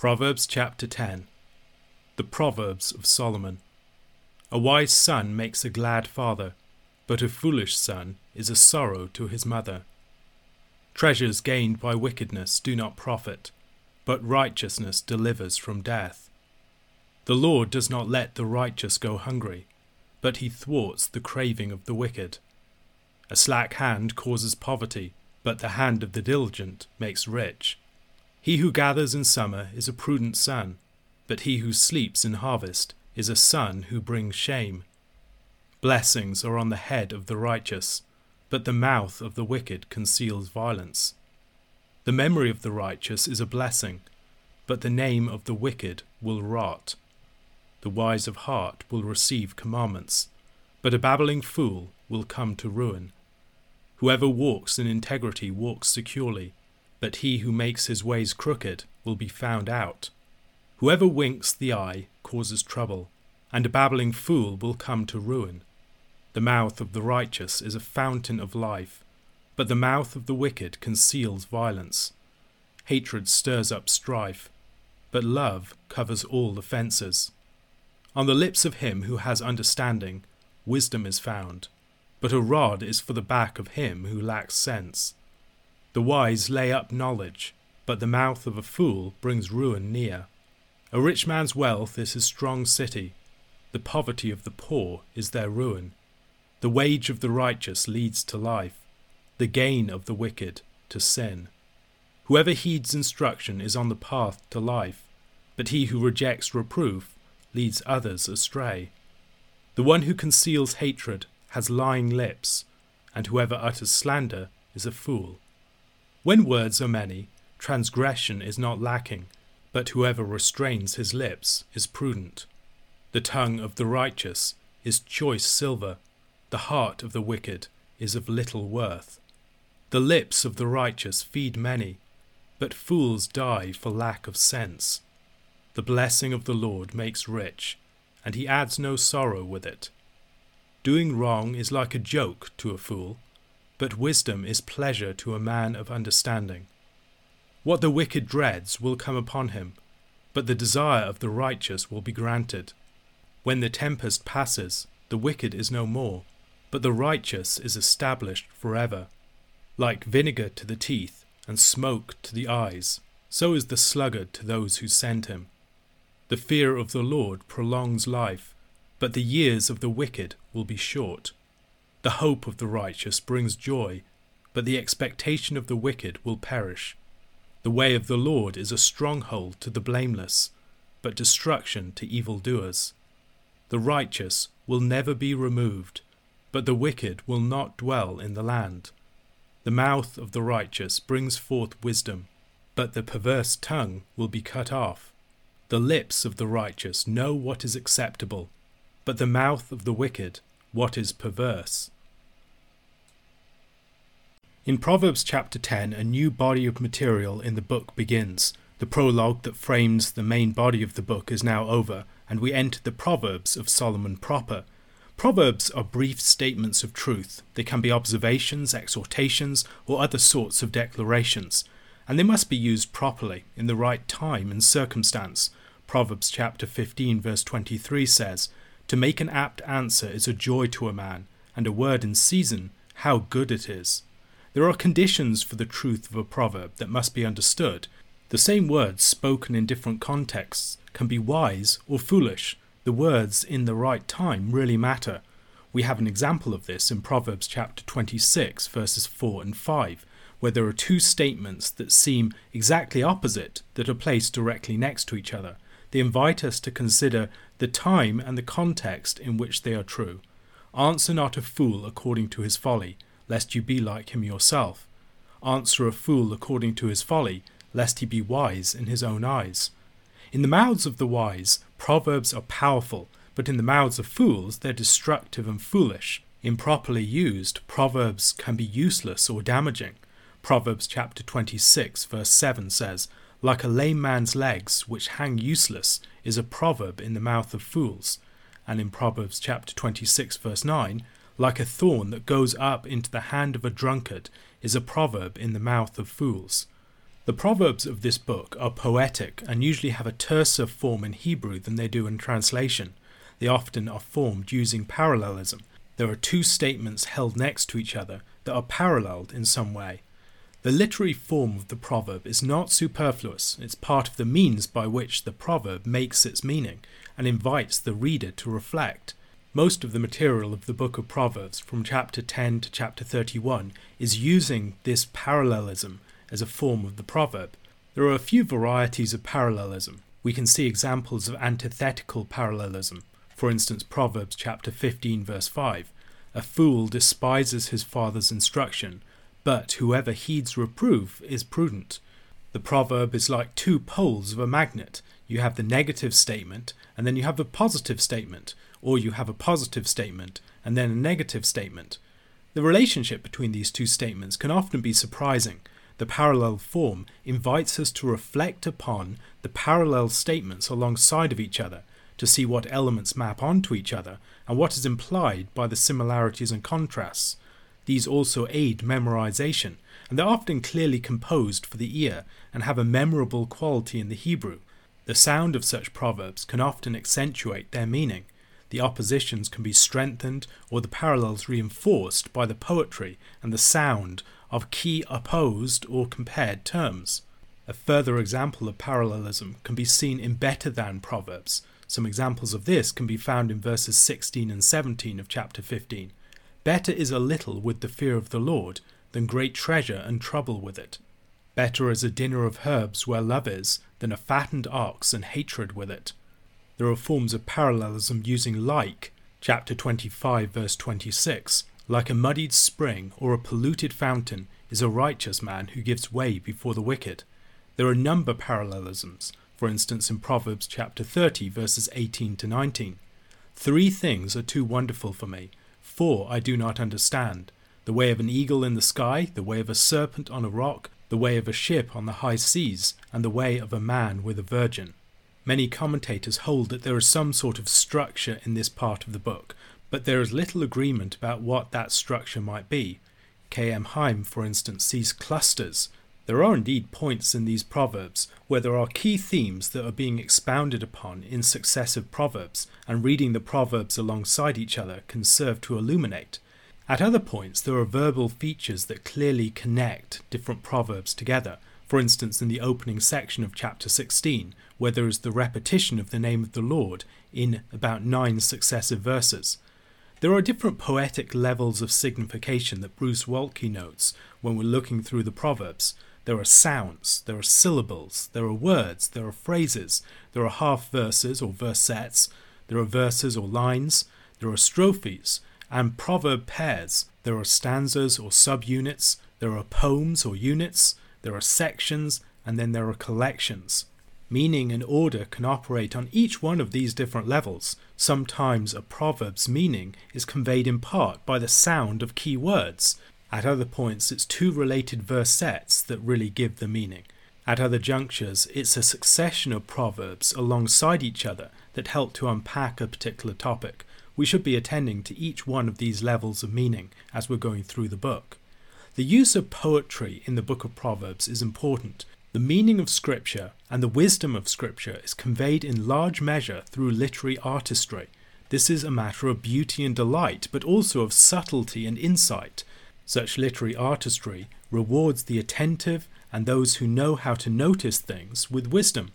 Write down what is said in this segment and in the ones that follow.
Proverbs chapter 10 The Proverbs of Solomon. A wise son makes a glad father, but a foolish son is a sorrow to his mother. Treasures gained by wickedness do not profit, but righteousness delivers from death. The Lord does not let the righteous go hungry, but he thwarts the craving of the wicked. A slack hand causes poverty, but the hand of the diligent makes rich. He who gathers in summer is a prudent son, but he who sleeps in harvest is a son who brings shame. Blessings are on the head of the righteous, but the mouth of the wicked conceals violence. The memory of the righteous is a blessing, but the name of the wicked will rot. The wise of heart will receive commandments, but a babbling fool will come to ruin. Whoever walks in integrity walks securely but he who makes his ways crooked will be found out. Whoever winks the eye causes trouble, and a babbling fool will come to ruin. The mouth of the righteous is a fountain of life, but the mouth of the wicked conceals violence. Hatred stirs up strife, but love covers all offences. On the lips of him who has understanding, wisdom is found, but a rod is for the back of him who lacks sense. The wise lay up knowledge, but the mouth of a fool brings ruin near. A rich man's wealth is his strong city, the poverty of the poor is their ruin. The wage of the righteous leads to life, the gain of the wicked to sin. Whoever heeds instruction is on the path to life, but he who rejects reproof leads others astray. The one who conceals hatred has lying lips, and whoever utters slander is a fool. When words are many, transgression is not lacking, but whoever restrains his lips is prudent. The tongue of the righteous is choice silver, the heart of the wicked is of little worth. The lips of the righteous feed many, but fools die for lack of sense. The blessing of the Lord makes rich, and he adds no sorrow with it. Doing wrong is like a joke to a fool but wisdom is pleasure to a man of understanding. What the wicked dreads will come upon him, but the desire of the righteous will be granted. When the tempest passes, the wicked is no more, but the righteous is established forever. Like vinegar to the teeth and smoke to the eyes, so is the sluggard to those who send him. The fear of the Lord prolongs life, but the years of the wicked will be short. The hope of the righteous brings joy, but the expectation of the wicked will perish. The way of the Lord is a stronghold to the blameless, but destruction to evildoers. The righteous will never be removed, but the wicked will not dwell in the land. The mouth of the righteous brings forth wisdom, but the perverse tongue will be cut off. The lips of the righteous know what is acceptable, but the mouth of the wicked what is perverse. In Proverbs chapter 10, a new body of material in the book begins. The prologue that frames the main body of the book is now over, and we enter the Proverbs of Solomon proper. Proverbs are brief statements of truth. They can be observations, exhortations, or other sorts of declarations, and they must be used properly in the right time and circumstance. Proverbs chapter 15 verse 23 says, to make an apt answer is a joy to a man, and a word in season, how good it is. There are conditions for the truth of a proverb that must be understood. The same words spoken in different contexts can be wise or foolish. The words in the right time really matter. We have an example of this in Proverbs chapter 26, verses 4 and 5, where there are two statements that seem exactly opposite that are placed directly next to each other. They invite us to consider the time and the context in which they are true. Answer not a fool according to his folly, lest you be like him yourself. Answer a fool according to his folly, lest he be wise in his own eyes. In the mouths of the wise, proverbs are powerful, but in the mouths of fools, they're destructive and foolish. Improperly used, proverbs can be useless or damaging. Proverbs chapter 26, verse 7 says, like a lame man's legs, which hang useless, is a proverb in the mouth of fools. And in Proverbs chapter 26, verse 9, like a thorn that goes up into the hand of a drunkard, is a proverb in the mouth of fools. The proverbs of this book are poetic and usually have a terser form in Hebrew than they do in translation. They often are formed using parallelism. There are two statements held next to each other that are paralleled in some way. The literary form of the proverb is not superfluous, it's part of the means by which the proverb makes its meaning and invites the reader to reflect. Most of the material of the book of Proverbs, from chapter 10 to chapter 31, is using this parallelism as a form of the proverb. There are a few varieties of parallelism. We can see examples of antithetical parallelism. For instance, Proverbs chapter 15 verse 5. A fool despises his father's instruction, but whoever heeds reproof is prudent. The proverb is like two poles of a magnet. You have the negative statement, and then you have the positive statement, or you have a positive statement, and then a negative statement. The relationship between these two statements can often be surprising. The parallel form invites us to reflect upon the parallel statements alongside of each other to see what elements map onto each other and what is implied by the similarities and contrasts. These also aid memorization, and they're often clearly composed for the ear and have a memorable quality in the Hebrew. The sound of such proverbs can often accentuate their meaning. The oppositions can be strengthened or the parallels reinforced by the poetry and the sound of key opposed or compared terms. A further example of parallelism can be seen in better than proverbs, some examples of this can be found in verses 16 and 17 of chapter 15. Better is a little with the fear of the Lord than great treasure and trouble with it. Better is a dinner of herbs where love is than a fattened ox and hatred with it. There are forms of parallelism using like, chapter 25, verse 26. Like a muddied spring or a polluted fountain is a righteous man who gives way before the wicked. There are number parallelisms, for instance in Proverbs chapter 30, verses 18 to 19. Three things are too wonderful for me, four I do not understand the way of an eagle in the sky, the way of a serpent on a rock, the way of a ship on the high seas, and the way of a man with a virgin. Many commentators hold that there is some sort of structure in this part of the book, but there is little agreement about what that structure might be. K.M. Heim, for instance, sees clusters, there are indeed points in these proverbs where there are key themes that are being expounded upon in successive proverbs, and reading the proverbs alongside each other can serve to illuminate. At other points, there are verbal features that clearly connect different proverbs together. For instance, in the opening section of chapter 16, where there is the repetition of the name of the Lord in about nine successive verses. There are different poetic levels of signification that Bruce Waltke notes when we're looking through the Proverbs, there are sounds, there are syllables, there are words, there are phrases, there are half verses or versets, there are verses or lines, there are strophes, and proverb pairs. There are stanzas or subunits, there are poems or units, there are sections, and then there are collections. Meaning and order can operate on each one of these different levels. Sometimes a proverb's meaning is conveyed in part by the sound of key words, at other points, it's two related versets that really give the meaning. At other junctures, it's a succession of proverbs alongside each other that help to unpack a particular topic. We should be attending to each one of these levels of meaning as we're going through the book. The use of poetry in the book of Proverbs is important. The meaning of Scripture and the wisdom of Scripture is conveyed in large measure through literary artistry. This is a matter of beauty and delight, but also of subtlety and insight. Such literary artistry rewards the attentive and those who know how to notice things with wisdom.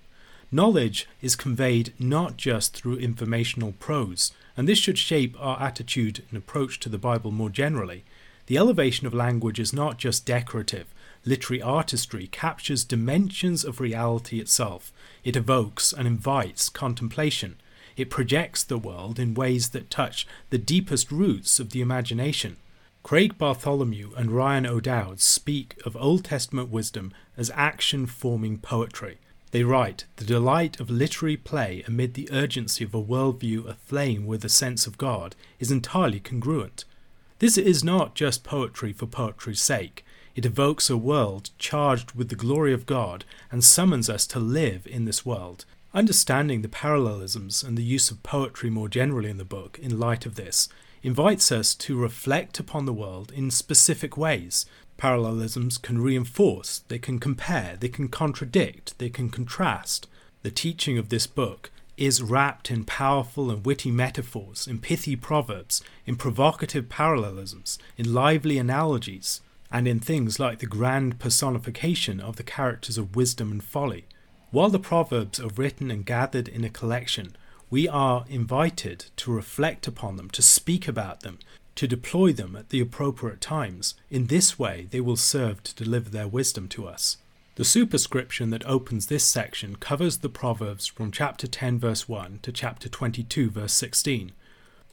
Knowledge is conveyed not just through informational prose, and this should shape our attitude and approach to the Bible more generally. The elevation of language is not just decorative. Literary artistry captures dimensions of reality itself. It evokes and invites contemplation. It projects the world in ways that touch the deepest roots of the imagination. Craig Bartholomew and Ryan O'Dowd speak of Old Testament wisdom as action forming poetry. They write, The delight of literary play amid the urgency of a worldview aflame with a sense of God is entirely congruent. This is not just poetry for poetry's sake. It evokes a world charged with the glory of God and summons us to live in this world. Understanding the parallelisms and the use of poetry more generally in the book in light of this invites us to reflect upon the world in specific ways. Parallelisms can reinforce, they can compare, they can contradict, they can contrast. The teaching of this book is wrapped in powerful and witty metaphors, in pithy proverbs, in provocative parallelisms, in lively analogies, and in things like the grand personification of the characters of wisdom and folly. While the proverbs are written and gathered in a collection, we are invited to reflect upon them, to speak about them, to deploy them at the appropriate times. In this way, they will serve to deliver their wisdom to us. The superscription that opens this section covers the Proverbs from chapter 10, verse 1 to chapter 22, verse 16.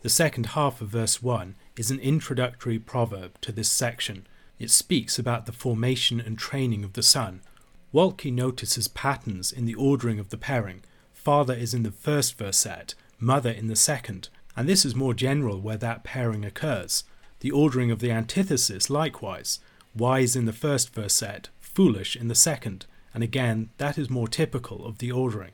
The second half of verse 1 is an introductory proverb to this section. It speaks about the formation and training of the son. Waltke notices patterns in the ordering of the pairing. Father is in the first verset, mother in the second, and this is more general where that pairing occurs. The ordering of the antithesis, likewise, wise in the first verset, foolish in the second, and again, that is more typical of the ordering.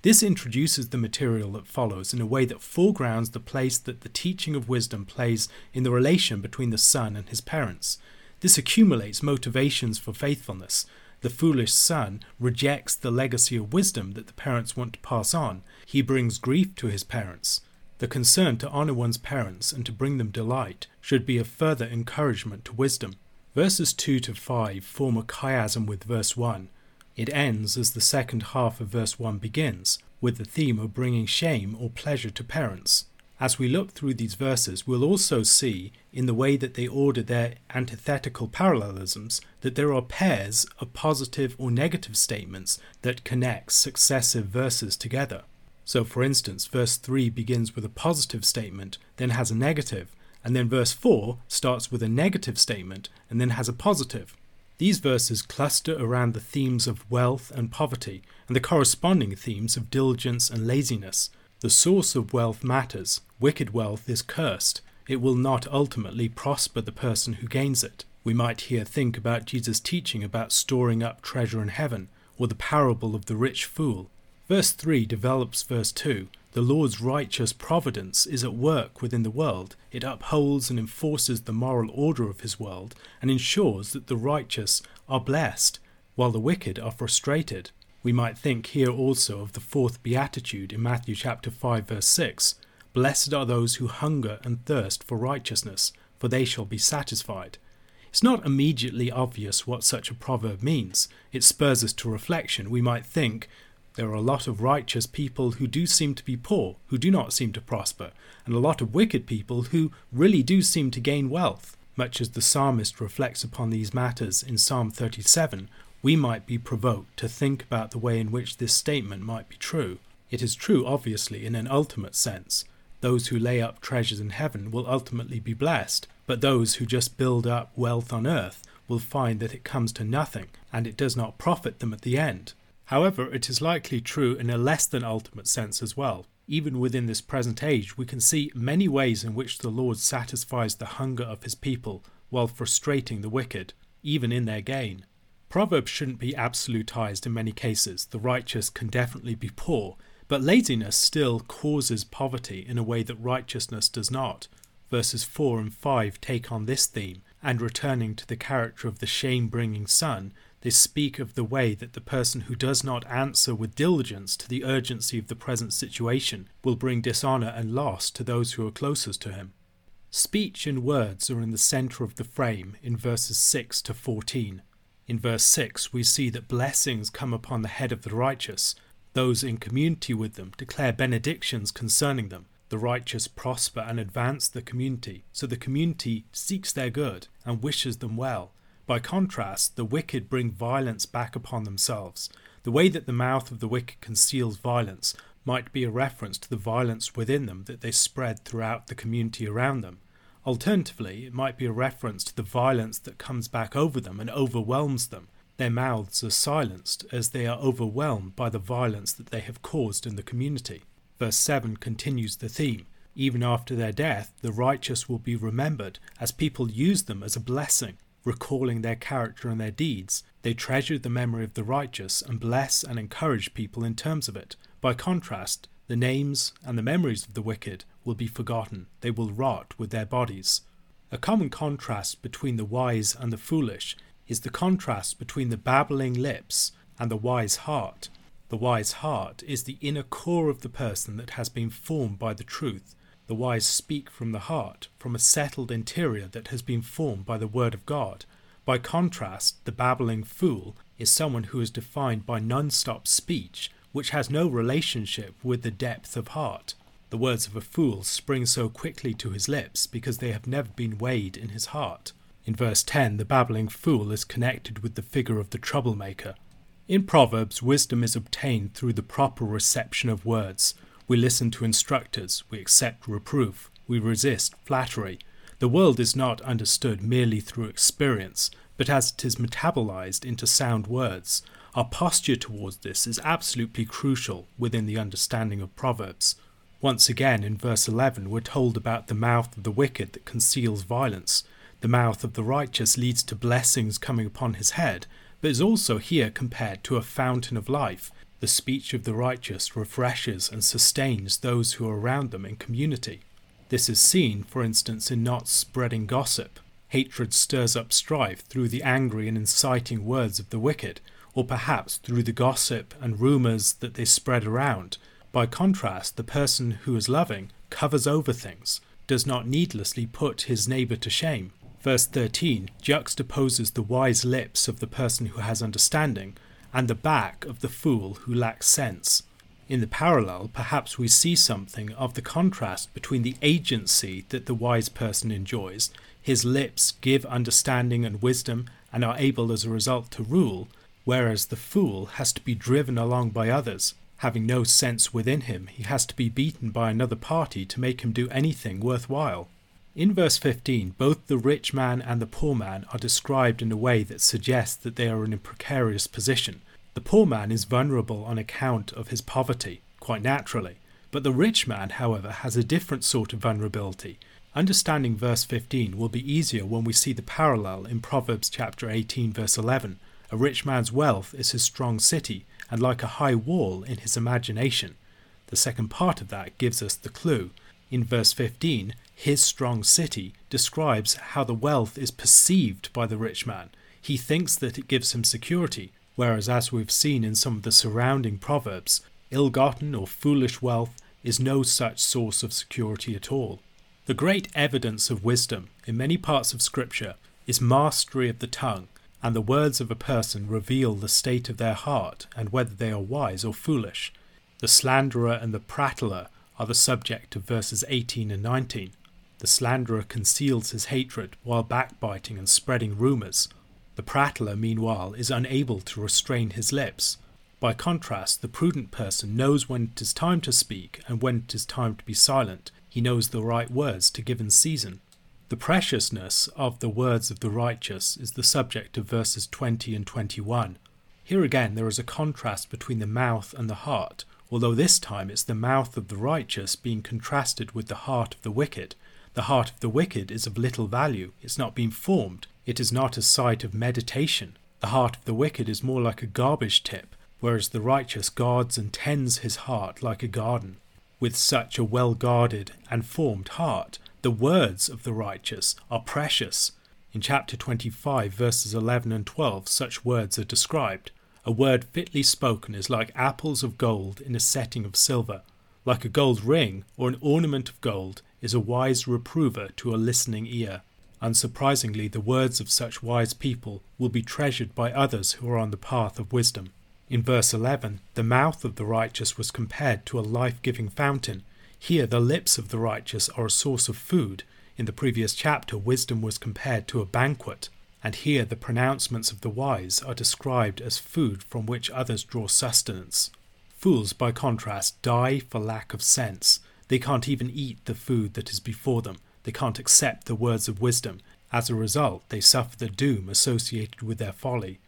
This introduces the material that follows in a way that foregrounds the place that the teaching of wisdom plays in the relation between the son and his parents. This accumulates motivations for faithfulness. The foolish son rejects the legacy of wisdom that the parents want to pass on. He brings grief to his parents. The concern to honour one's parents and to bring them delight should be a further encouragement to wisdom. Verses 2 to 5 form a chiasm with verse 1. It ends as the second half of verse 1 begins, with the theme of bringing shame or pleasure to parents. As we look through these verses, we'll also see, in the way that they order their antithetical parallelisms, that there are pairs of positive or negative statements that connect successive verses together. So, for instance, verse 3 begins with a positive statement, then has a negative, and then verse 4 starts with a negative statement and then has a positive. These verses cluster around the themes of wealth and poverty and the corresponding themes of diligence and laziness. The source of wealth matters. Wicked wealth is cursed. It will not ultimately prosper the person who gains it. We might here think about Jesus' teaching about storing up treasure in heaven, or the parable of the rich fool. Verse 3 develops verse 2. The Lord's righteous providence is at work within the world. It upholds and enforces the moral order of his world and ensures that the righteous are blessed, while the wicked are frustrated. We might think here also of the fourth beatitude in Matthew chapter 5 verse 6. Blessed are those who hunger and thirst for righteousness, for they shall be satisfied. It's not immediately obvious what such a proverb means. It spurs us to reflection. We might think, there are a lot of righteous people who do seem to be poor, who do not seem to prosper, and a lot of wicked people who really do seem to gain wealth. Much as the psalmist reflects upon these matters in Psalm 37, we might be provoked to think about the way in which this statement might be true. It is true, obviously, in an ultimate sense. Those who lay up treasures in heaven will ultimately be blessed, but those who just build up wealth on earth will find that it comes to nothing, and it does not profit them at the end. However, it is likely true in a less than ultimate sense as well. Even within this present age, we can see many ways in which the Lord satisfies the hunger of his people while frustrating the wicked, even in their gain. Proverbs shouldn't be absolutized in many cases. The righteous can definitely be poor, but laziness still causes poverty in a way that righteousness does not. Verses 4 and 5 take on this theme, and returning to the character of the shame bringing son, they speak of the way that the person who does not answer with diligence to the urgency of the present situation will bring dishonour and loss to those who are closest to him. Speech and words are in the centre of the frame in verses 6 to 14. In verse 6, we see that blessings come upon the head of the righteous. Those in community with them declare benedictions concerning them. The righteous prosper and advance the community, so the community seeks their good and wishes them well. By contrast, the wicked bring violence back upon themselves. The way that the mouth of the wicked conceals violence might be a reference to the violence within them that they spread throughout the community around them. Alternatively, it might be a reference to the violence that comes back over them and overwhelms them. Their mouths are silenced as they are overwhelmed by the violence that they have caused in the community. Verse 7 continues the theme. Even after their death, the righteous will be remembered as people use them as a blessing recalling their character and their deeds, they treasure the memory of the righteous and bless and encourage people in terms of it. By contrast, the names and the memories of the wicked will be forgotten, they will rot with their bodies. A common contrast between the wise and the foolish is the contrast between the babbling lips and the wise heart. The wise heart is the inner core of the person that has been formed by the truth. The wise speak from the heart, from a settled interior that has been formed by the Word of God. By contrast, the babbling fool is someone who is defined by non stop speech, which has no relationship with the depth of heart. The words of a fool spring so quickly to his lips because they have never been weighed in his heart. In verse 10, the babbling fool is connected with the figure of the troublemaker. In Proverbs, wisdom is obtained through the proper reception of words. We listen to instructors, we accept reproof, we resist flattery. The world is not understood merely through experience, but as it is metabolized into sound words. Our posture towards this is absolutely crucial within the understanding of Proverbs. Once again, in verse 11, we're told about the mouth of the wicked that conceals violence. The mouth of the righteous leads to blessings coming upon his head, but is also here compared to a fountain of life. The speech of the righteous refreshes and sustains those who are around them in community. This is seen, for instance, in not spreading gossip. Hatred stirs up strife through the angry and inciting words of the wicked, or perhaps through the gossip and rumours that they spread around. By contrast, the person who is loving covers over things, does not needlessly put his neighbour to shame, Verse 13 juxtaposes the wise lips of the person who has understanding and the back of the fool who lacks sense. In the parallel, perhaps we see something of the contrast between the agency that the wise person enjoys, his lips give understanding and wisdom and are able as a result to rule, whereas the fool has to be driven along by others. Having no sense within him, he has to be beaten by another party to make him do anything worthwhile. In verse 15, both the rich man and the poor man are described in a way that suggests that they are in a precarious position. The poor man is vulnerable on account of his poverty, quite naturally, but the rich man, however, has a different sort of vulnerability. Understanding verse 15 will be easier when we see the parallel in Proverbs chapter 18 verse 11. A rich man's wealth is his strong city, and like a high wall in his imagination. The second part of that gives us the clue. In verse 15, his strong city describes how the wealth is perceived by the rich man. He thinks that it gives him security, whereas, as we've seen in some of the surrounding proverbs, ill gotten or foolish wealth is no such source of security at all. The great evidence of wisdom in many parts of Scripture is mastery of the tongue, and the words of a person reveal the state of their heart and whether they are wise or foolish. The slanderer and the prattler are the subject of verses 18 and 19. The slanderer conceals his hatred while backbiting and spreading rumours. The prattler, meanwhile, is unable to restrain his lips. By contrast, the prudent person knows when it is time to speak and when it is time to be silent. He knows the right words to give in season. The preciousness of the words of the righteous is the subject of verses 20 and 21. Here again, there is a contrast between the mouth and the heart, although this time it's the mouth of the righteous being contrasted with the heart of the wicked. The heart of the wicked is of little value. It's not been formed. It is not a site of meditation. The heart of the wicked is more like a garbage tip, whereas the righteous guards and tends his heart like a garden. With such a well guarded and formed heart, the words of the righteous are precious. In chapter 25, verses 11 and 12, such words are described. A word fitly spoken is like apples of gold in a setting of silver. Like a gold ring or an ornament of gold is a wise reprover to a listening ear. Unsurprisingly, the words of such wise people will be treasured by others who are on the path of wisdom. In verse 11, the mouth of the righteous was compared to a life giving fountain. Here, the lips of the righteous are a source of food. In the previous chapter, wisdom was compared to a banquet. And here, the pronouncements of the wise are described as food from which others draw sustenance. Fools, by contrast, die for lack of sense. They can't even eat the food that is before them. They can't accept the words of wisdom. As a result, they suffer the doom associated with their folly.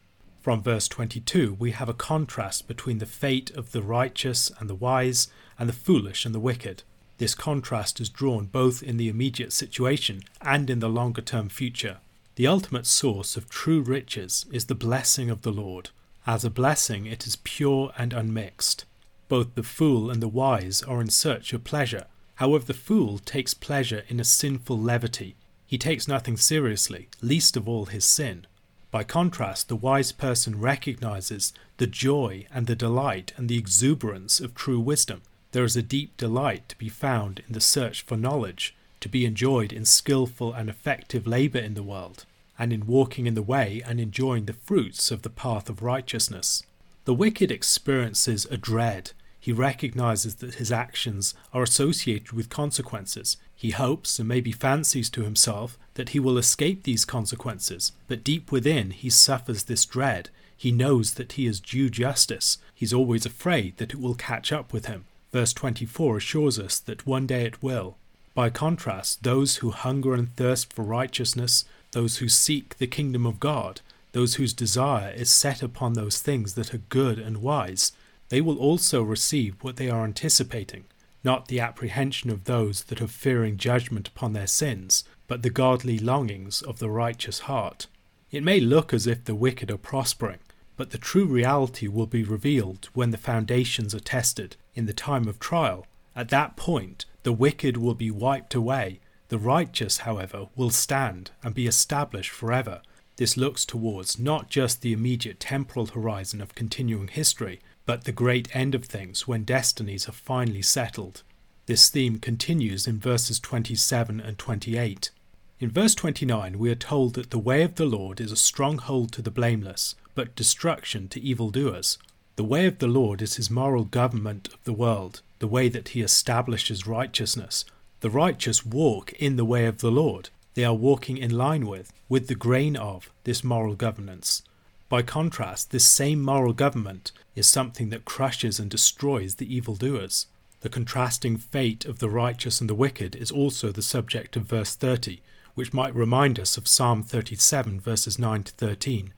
From verse 22, we have a contrast between the fate of the righteous and the wise, and the foolish and the wicked. This contrast is drawn both in the immediate situation and in the longer term future. The ultimate source of true riches is the blessing of the Lord. As a blessing, it is pure and unmixed. Both the fool and the wise are in search of pleasure. However, the fool takes pleasure in a sinful levity. He takes nothing seriously, least of all his sin. By contrast, the wise person recognizes the joy and the delight and the exuberance of true wisdom. There is a deep delight to be found in the search for knowledge, to be enjoyed in skilful and effective labour in the world, and in walking in the way and enjoying the fruits of the path of righteousness. The wicked experiences a dread. He recognizes that his actions are associated with consequences. He hopes and maybe fancies to himself that he will escape these consequences, but deep within he suffers this dread. He knows that he is due justice. He's always afraid that it will catch up with him. Verse 24 assures us that one day it will. By contrast, those who hunger and thirst for righteousness, those who seek the kingdom of God, those whose desire is set upon those things that are good and wise, they will also receive what they are anticipating not the apprehension of those that are fearing judgment upon their sins, but the godly longings of the righteous heart. It may look as if the wicked are prospering, but the true reality will be revealed when the foundations are tested in the time of trial. At that point, the wicked will be wiped away. The righteous, however, will stand and be established forever. This looks towards not just the immediate temporal horizon of continuing history, but the great end of things when destinies are finally settled. This theme continues in verses 27 and 28. In verse 29, we are told that the way of the Lord is a stronghold to the blameless, but destruction to evildoers. The way of the Lord is his moral government of the world, the way that he establishes righteousness. The righteous walk in the way of the Lord. They are walking in line with, with the grain of, this moral governance. By contrast, this same moral government is something that crushes and destroys the evildoers. The contrasting fate of the righteous and the wicked is also the subject of verse 30, which might remind us of Psalm 37, verses 9 to 13.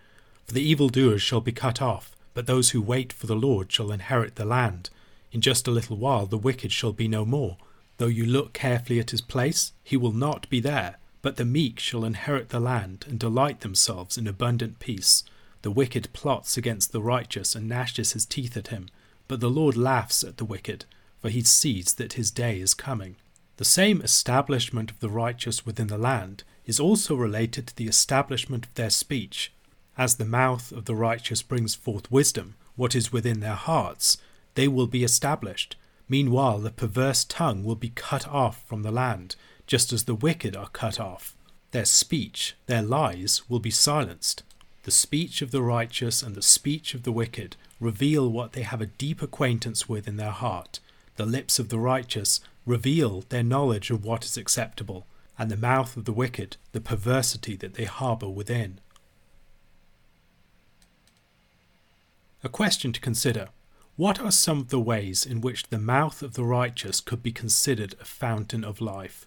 For the evildoers shall be cut off, but those who wait for the Lord shall inherit the land. In just a little while the wicked shall be no more. Though you look carefully at his place, he will not be there, but the meek shall inherit the land and delight themselves in abundant peace. The wicked plots against the righteous and gnashes his teeth at him, but the Lord laughs at the wicked, for he sees that his day is coming. The same establishment of the righteous within the land is also related to the establishment of their speech. As the mouth of the righteous brings forth wisdom, what is within their hearts, they will be established. Meanwhile, the perverse tongue will be cut off from the land, just as the wicked are cut off. Their speech, their lies, will be silenced. The speech of the righteous and the speech of the wicked reveal what they have a deep acquaintance with in their heart. The lips of the righteous reveal their knowledge of what is acceptable, and the mouth of the wicked the perversity that they harbour within. A question to consider What are some of the ways in which the mouth of the righteous could be considered a fountain of life?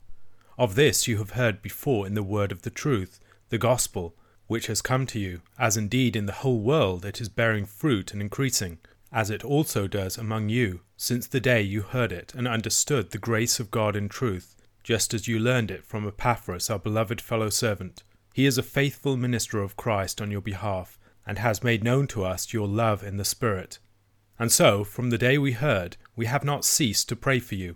of this you have heard before in the word of the truth, the gospel, which has come to you, as indeed in the whole world it is bearing fruit and increasing, as it also does among you, since the day you heard it and understood the grace of God in truth, just as you learned it from Epaphras, our beloved fellow servant. He is a faithful minister of Christ on your behalf, and has made known to us your love in the Spirit. And so, from the day we heard, we have not ceased to pray for you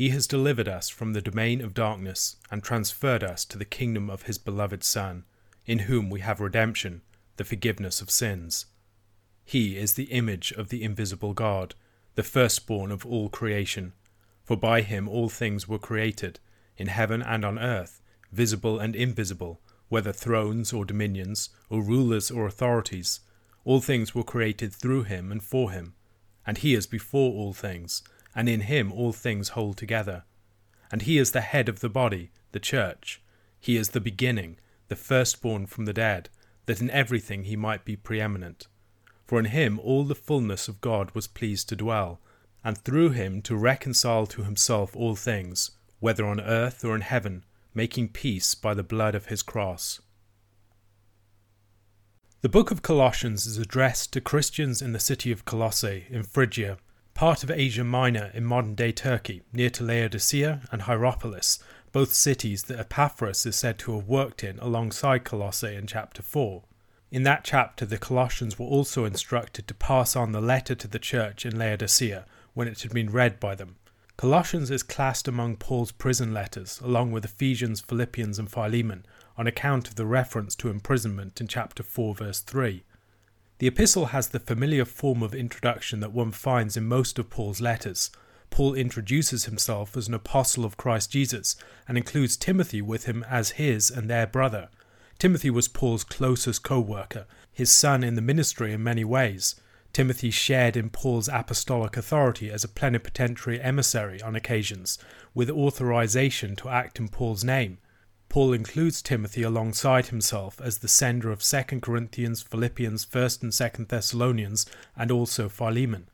he has delivered us from the domain of darkness and transferred us to the kingdom of His beloved Son, in whom we have redemption, the forgiveness of sins. He is the image of the invisible God, the firstborn of all creation. For by him all things were created, in heaven and on earth, visible and invisible, whether thrones or dominions, or rulers or authorities. All things were created through him and for him. And he is before all things, and in him all things hold together. And he is the head of the body, the church. He is the beginning, the firstborn from the dead, that in everything he might be preeminent. For in him all the fullness of God was pleased to dwell, and through him to reconcile to himself all things, whether on earth or in heaven, making peace by the blood of his cross. The book of Colossians is addressed to Christians in the city of Colossae in Phrygia, part of Asia Minor in modern day Turkey, near to Laodicea and Hierapolis, both cities that Epaphras is said to have worked in alongside Colossae in chapter 4. In that chapter, the Colossians were also instructed to pass on the letter to the church in Laodicea when it had been read by them. Colossians is classed among Paul's prison letters, along with Ephesians, Philippians, and Philemon, on account of the reference to imprisonment in chapter 4, verse 3. The epistle has the familiar form of introduction that one finds in most of Paul's letters. Paul introduces himself as an apostle of Christ Jesus and includes Timothy with him as his and their brother. Timothy was Paul's closest co worker, his son in the ministry in many ways. Timothy shared in Paul's apostolic authority as a plenipotentiary emissary on occasions, with authorization to act in Paul's name. Paul includes Timothy alongside himself as the sender of 2 Corinthians, Philippians, 1st and 2nd Thessalonians, and also Philemon.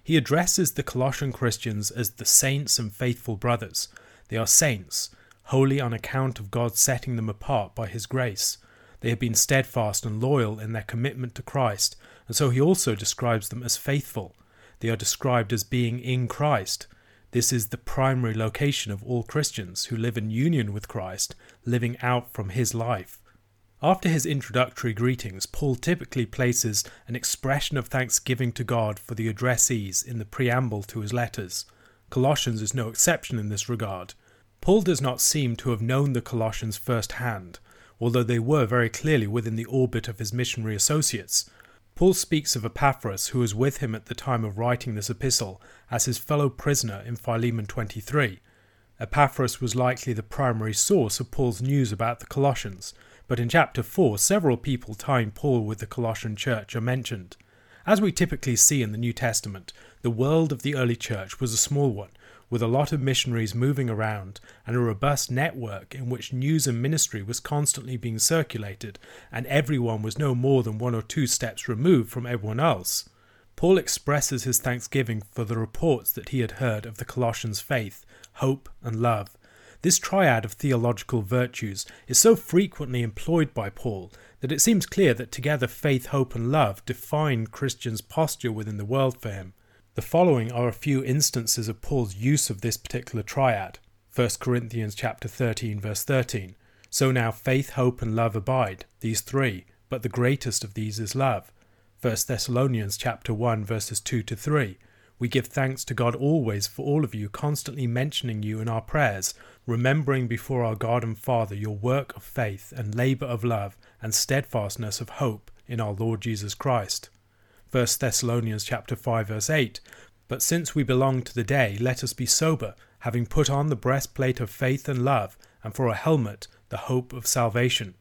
He addresses the Colossian Christians as the saints and faithful brothers. They are saints, wholly on account of God setting them apart by his grace. They have been steadfast and loyal in their commitment to Christ, and so he also describes them as faithful. They are described as being in Christ. This is the primary location of all Christians who live in union with Christ, living out from his life. After his introductory greetings, Paul typically places an expression of thanksgiving to God for the addressees in the preamble to his letters. Colossians is no exception in this regard. Paul does not seem to have known the Colossians firsthand, although they were very clearly within the orbit of his missionary associates, Paul speaks of Epaphras, who was with him at the time of writing this epistle, as his fellow prisoner in Philemon 23. Epaphras was likely the primary source of Paul's news about the Colossians, but in chapter 4, several people tying Paul with the Colossian church are mentioned. As we typically see in the New Testament, the world of the early church was a small one, with a lot of missionaries moving around and a robust network in which news and ministry was constantly being circulated, and everyone was no more than one or two steps removed from everyone else. Paul expresses his thanksgiving for the reports that he had heard of the Colossians' faith, hope, and love. This triad of theological virtues is so frequently employed by Paul that it seems clear that together faith, hope, and love define Christians' posture within the world for him. The following are a few instances of Paul's use of this particular triad. 1 Corinthians chapter 13 verse 13. So now faith, hope and love abide, these three, but the greatest of these is love. 1 Thessalonians chapter 1 verses 2 to 3. We give thanks to God always for all of you, constantly mentioning you in our prayers, remembering before our God and Father your work of faith and labour of love and steadfastness of hope in our Lord Jesus Christ. 1 Thessalonians chapter 5 verse 8 But since we belong to the day let us be sober having put on the breastplate of faith and love and for a helmet the hope of salvation.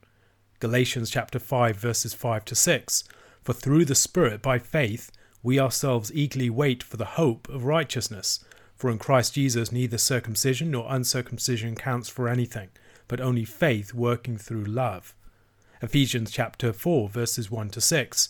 Galatians chapter 5 verses 5 to 6 For through the spirit by faith we ourselves eagerly wait for the hope of righteousness. For in Christ Jesus neither circumcision nor uncircumcision counts for anything but only faith working through love. Ephesians chapter 4 verses 1 to 6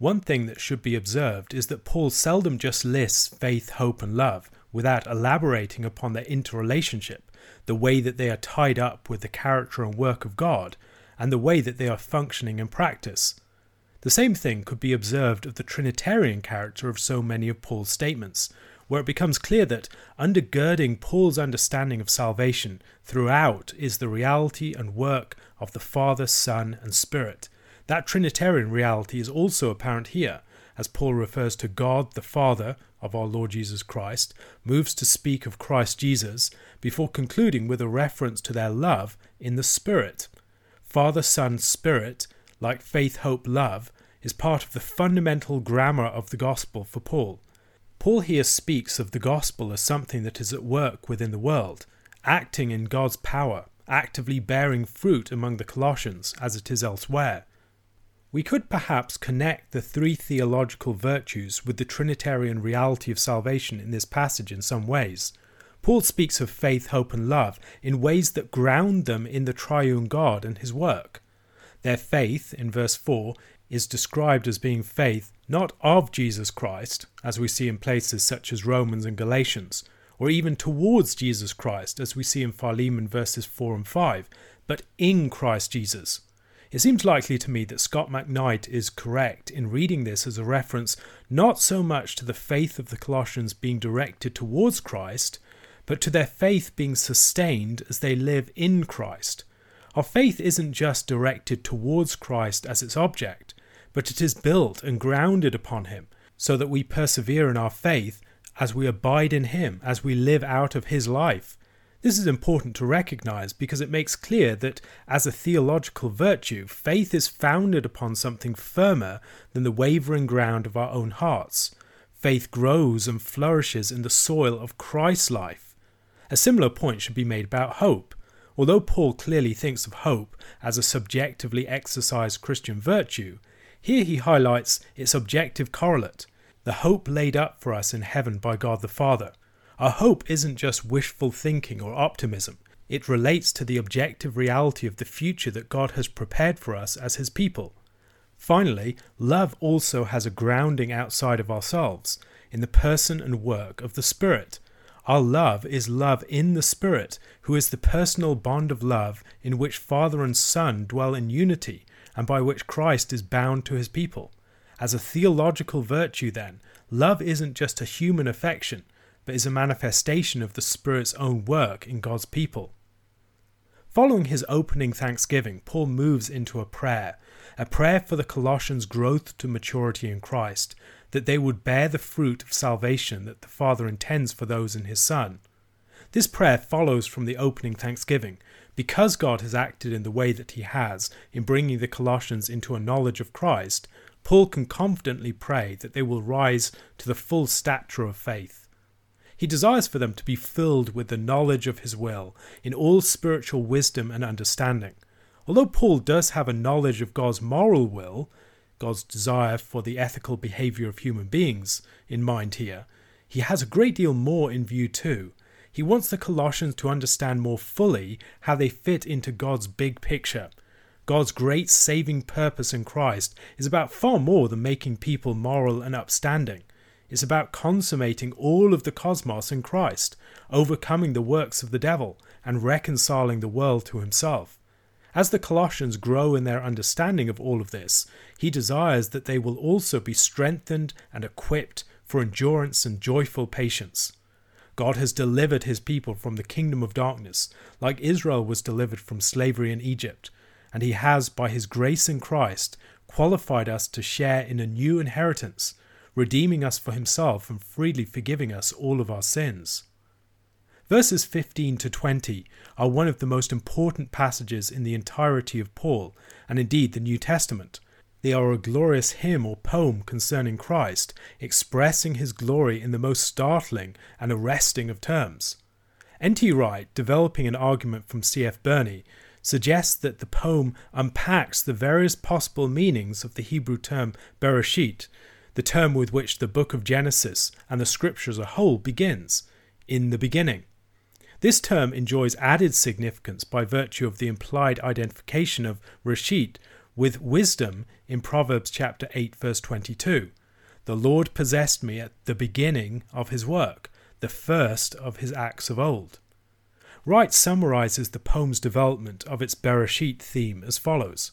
One thing that should be observed is that Paul seldom just lists faith, hope, and love without elaborating upon their interrelationship, the way that they are tied up with the character and work of God, and the way that they are functioning in practice. The same thing could be observed of the Trinitarian character of so many of Paul's statements, where it becomes clear that undergirding Paul's understanding of salvation throughout is the reality and work of the Father, Son, and Spirit That Trinitarian reality is also apparent here, as Paul refers to God the Father of our Lord Jesus Christ, moves to speak of Christ Jesus, before concluding with a reference to their love in the Spirit. Father, Son, Spirit, like faith, hope, love, is part of the fundamental grammar of the gospel for Paul. Paul here speaks of the gospel as something that is at work within the world, acting in God's power, actively bearing fruit among the Colossians as it is elsewhere. We could perhaps connect the three theological virtues with the Trinitarian reality of salvation in this passage in some ways. Paul speaks of faith, hope, and love in ways that ground them in the triune God and his work. Their faith, in verse 4, is described as being faith not of Jesus Christ, as we see in places such as Romans and Galatians, or even towards Jesus Christ, as we see in Philemon verses 4 and 5, but in Christ Jesus. It seems likely to me that Scot McKnight is correct in reading this as a reference not so much to the faith of the Colossians being directed towards Christ, but to their faith being sustained as they live in Christ. Our faith isn't just directed towards Christ as its object, but it is built and grounded upon Him, so that we persevere in our faith as we abide in Him, as we live out of His life. This is important to recognize because it makes clear that, as a theological virtue, faith is founded upon something firmer than the wavering ground of our own hearts. Faith grows and flourishes in the soil of Christ's life. A similar point should be made about hope. Although Paul clearly thinks of hope as a subjectively exercised Christian virtue, here he highlights its objective correlate, the hope laid up for us in heaven by God the Father. Our hope isn't just wishful thinking or optimism, it relates to the objective reality of the future that God has prepared for us as His people. Finally, love also has a grounding outside of ourselves, in the person and work of the Spirit. Our love is love in the Spirit, who is the personal bond of love in which Father and Son dwell in unity, and by which Christ is bound to his people. As a theological virtue, then, love isn't just a human affection, but is a manifestation of the Spirit's own work in God's people. Following his opening thanksgiving, Paul moves into a prayer, a prayer for the Colossians' growth to maturity in Christ, that they would bear the fruit of salvation that the Father intends for those in his Son. This prayer follows from the opening thanksgiving, because God has acted in the way that he has in bringing the Colossians into a knowledge of Christ, Paul can confidently pray that they will rise to the full stature of faith. He desires for them to be filled with the knowledge of his will in all spiritual wisdom and understanding. Although Paul does have a knowledge of God's moral will, God's desire for the ethical behavior of human beings, in mind here, he has a great deal more in view too. He wants the Colossians to understand more fully how they fit into God's big picture God's great saving purpose in Christ is about far more than making people moral and upstanding. It's about consummating all of the cosmos in Christ, overcoming the works of the devil, and reconciling the world to himself. As the Colossians grow in their understanding of all of this, he desires that they will also be strengthened and equipped for endurance and joyful patience. God has delivered his people from the kingdom of darkness, like Israel was delivered from slavery in Egypt, and he has, by his grace in Christ, qualified us to share in a new inheritance, redeeming us for himself and freely forgiving us all of our sins. Verses 15 to 20 are one of the most important passages in the entirety of Paul, and indeed the New Testament. They are a glorious hymn or poem concerning Christ, expressing his glory in the most startling and arresting of terms. N.T. Wright, developing an argument from C.F. Burney, suggests that the poem unpacks the various possible meanings of the Hebrew term Bereshit, the term with which the book of Genesis and the scripture as a whole begins, in the beginning. This term enjoys added significance by virtue of the implied identification of Reshit with wisdom in Proverbs chapter 8 verse 22. The Lord possessed me at the beginning of his work, the first of his acts of old. Wright summarizes the poem's development of its Bereshit theme as follows.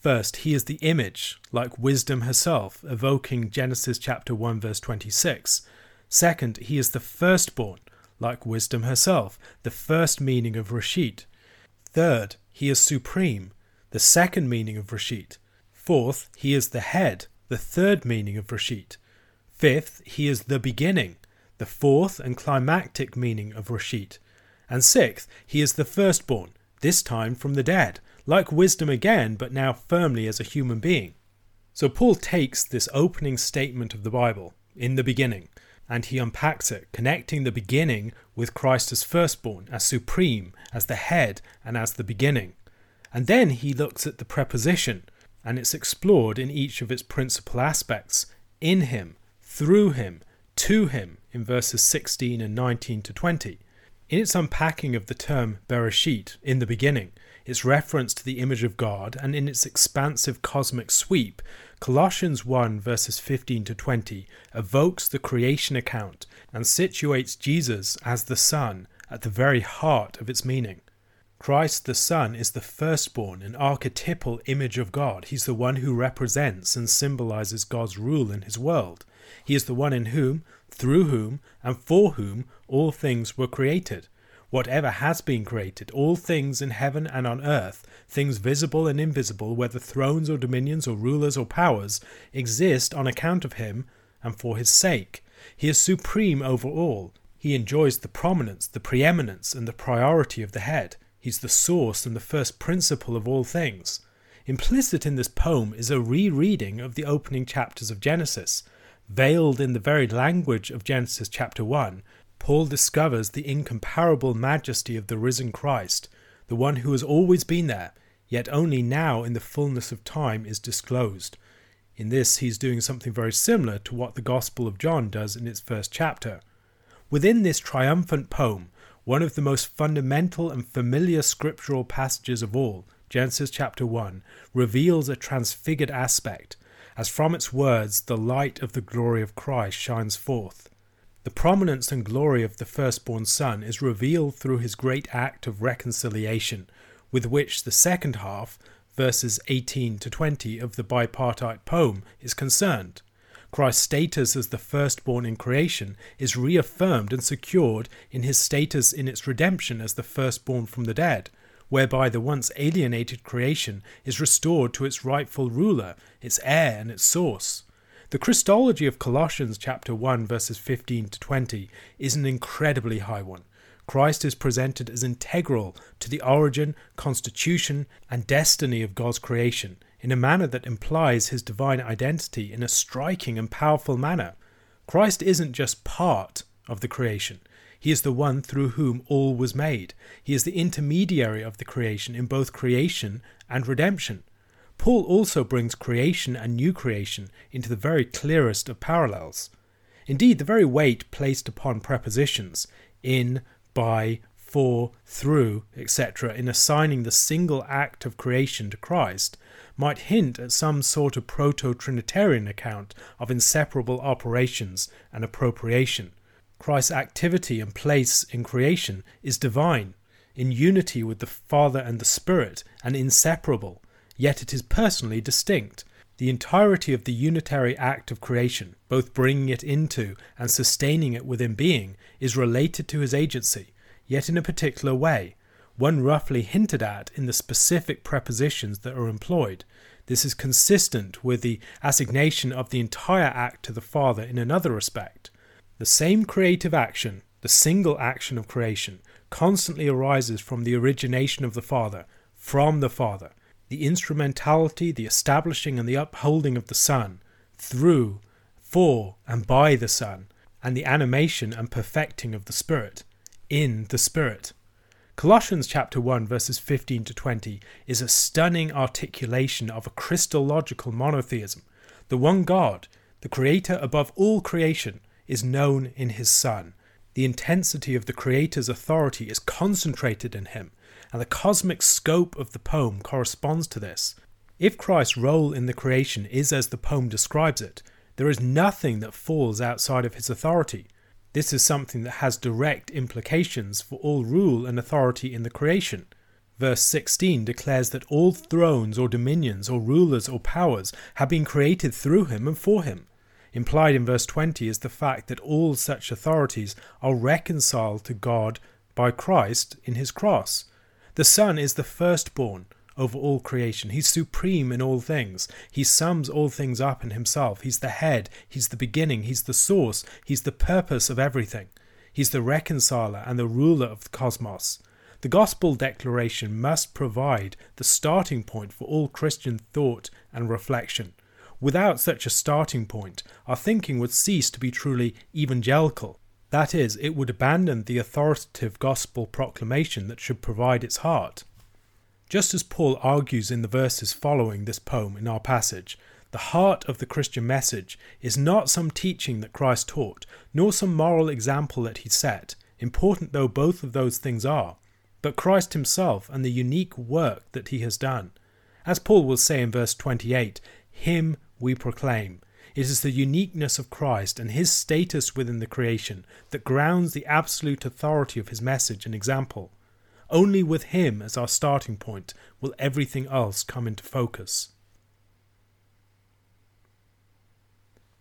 First, he is the image, like wisdom herself, evoking Genesis chapter 1 verse 26. Second, he is the firstborn, like wisdom herself, the first meaning of Reshit. Third, he is supreme, the second meaning of Reshit. Fourth, he is the head, the third meaning of Reshit. Fifth, he is the beginning, the fourth and climactic meaning of Reshit. And sixth, he is the firstborn, this time from the dead, like wisdom again, but now firmly as a human being. So Paul takes this opening statement of the Bible, in the beginning, and he unpacks it, connecting the beginning with Christ as firstborn, as supreme, as the head, and as the beginning. And then he looks at the preposition, and it's explored in each of its principal aspects in him, through him, to him, in verses 16 and 19 to 20. In its unpacking of the term Bereshit, in the beginning, its reference to the image of God, and in its expansive cosmic sweep, Colossians 1 verses 15 to 20 evokes the creation account and situates Jesus as the Son at the very heart of its meaning. Christ the Son is the firstborn and archetypal image of God. He's the one who represents and symbolizes God's rule in his world. He is the one in whom, through whom, and for whom all things were created. Whatever has been created, all things in heaven and on earth, things visible and invisible, whether thrones or dominions or rulers or powers, exist on account of him and for his sake. He is supreme over all. He enjoys the prominence, the preeminence, and the priority of the head. He's the source and the first principle of all things. Implicit in this poem is a rereading of the opening chapters of Genesis. Veiled in the very language of Genesis chapter 1, Paul discovers the incomparable majesty of the risen Christ, the one who has always been there, yet only now in the fullness of time is disclosed. In this, he's doing something very similar to what the Gospel of John does in its first chapter. Within this triumphant poem, one of the most fundamental and familiar scriptural passages of all, Genesis chapter 1, reveals a transfigured aspect, as from its words the light of the glory of Christ shines forth. The prominence and glory of the firstborn Son is revealed through his great act of reconciliation, with which the second half, verses 18 to 20 of the bipartite poem, is concerned. Christ's status as the firstborn in creation is reaffirmed and secured in his status in its redemption as the firstborn from the dead, whereby the once alienated creation is restored to its rightful ruler, its heir, and its source. The Christology of Colossians chapter 1 verses 15 to 20 is an incredibly high one. Christ is presented as integral to the origin, constitution, and destiny of God's creation in a manner that implies his divine identity in a striking and powerful manner. Christ isn't just part of the creation, he is the one through whom all was made. He is the intermediary of the creation in both creation and redemption. Paul also brings creation and new creation into the very clearest of parallels. Indeed, the very weight placed upon prepositions in, by, for, through, etc., in assigning the single act of creation to Christ might hint at some sort of proto Trinitarian account of inseparable operations and appropriation. Christ's activity and place in creation is divine, in unity with the Father and the Spirit, and inseparable, yet it is personally distinct. The entirety of the unitary act of creation, both bringing it into and sustaining it within being, is related to his agency, yet in a particular way, one roughly hinted at in the specific prepositions that are employed. This is consistent with the assignation of the entire act to the Father in another respect. The same creative action, the single action of creation, constantly arises from the origination of the Father, from the Father, the instrumentality, the establishing and the upholding of the Son, through, for, and by the Son, and the animation and perfecting of the Spirit, in the Spirit. Colossians chapter 1 verses 15 to 20 is a stunning articulation of a Christological monotheism. The one God, the creator above all creation, is known in his Son. The intensity of the creator's authority is concentrated in him, and the cosmic scope of the poem corresponds to this. If Christ's role in the creation is as the poem describes it, there is nothing that falls outside of his authority. This is something that has direct implications for all rule and authority in the creation. Verse 16 declares that all thrones or dominions or rulers or powers have been created through him and for him. Implied in verse 20 is the fact that all such authorities are reconciled to God by Christ in his cross. The Son is the firstborn over all creation. He's supreme in all things. He sums all things up in himself. He's the head, he's the beginning, he's the source, he's the purpose of everything. He's the reconciler and the ruler of the cosmos. The gospel declaration must provide the starting point for all Christian thought and reflection. Without such a starting point, our thinking would cease to be truly evangelical. That is, it would abandon the authoritative gospel proclamation that should provide its heart. Just as Paul argues in the verses following this poem in our passage, the heart of the Christian message is not some teaching that Christ taught, nor some moral example that he set, important though both of those things are, but Christ himself and the unique work that he has done. As Paul will say in verse 28, Him we proclaim. It is the uniqueness of Christ and his status within the creation that grounds the absolute authority of his message and example. Only with him as our starting point will everything else come into focus.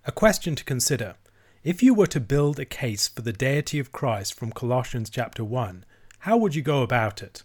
A question to consider. If you were to build a case for the deity of Christ from Colossians chapter 1, how would you go about it?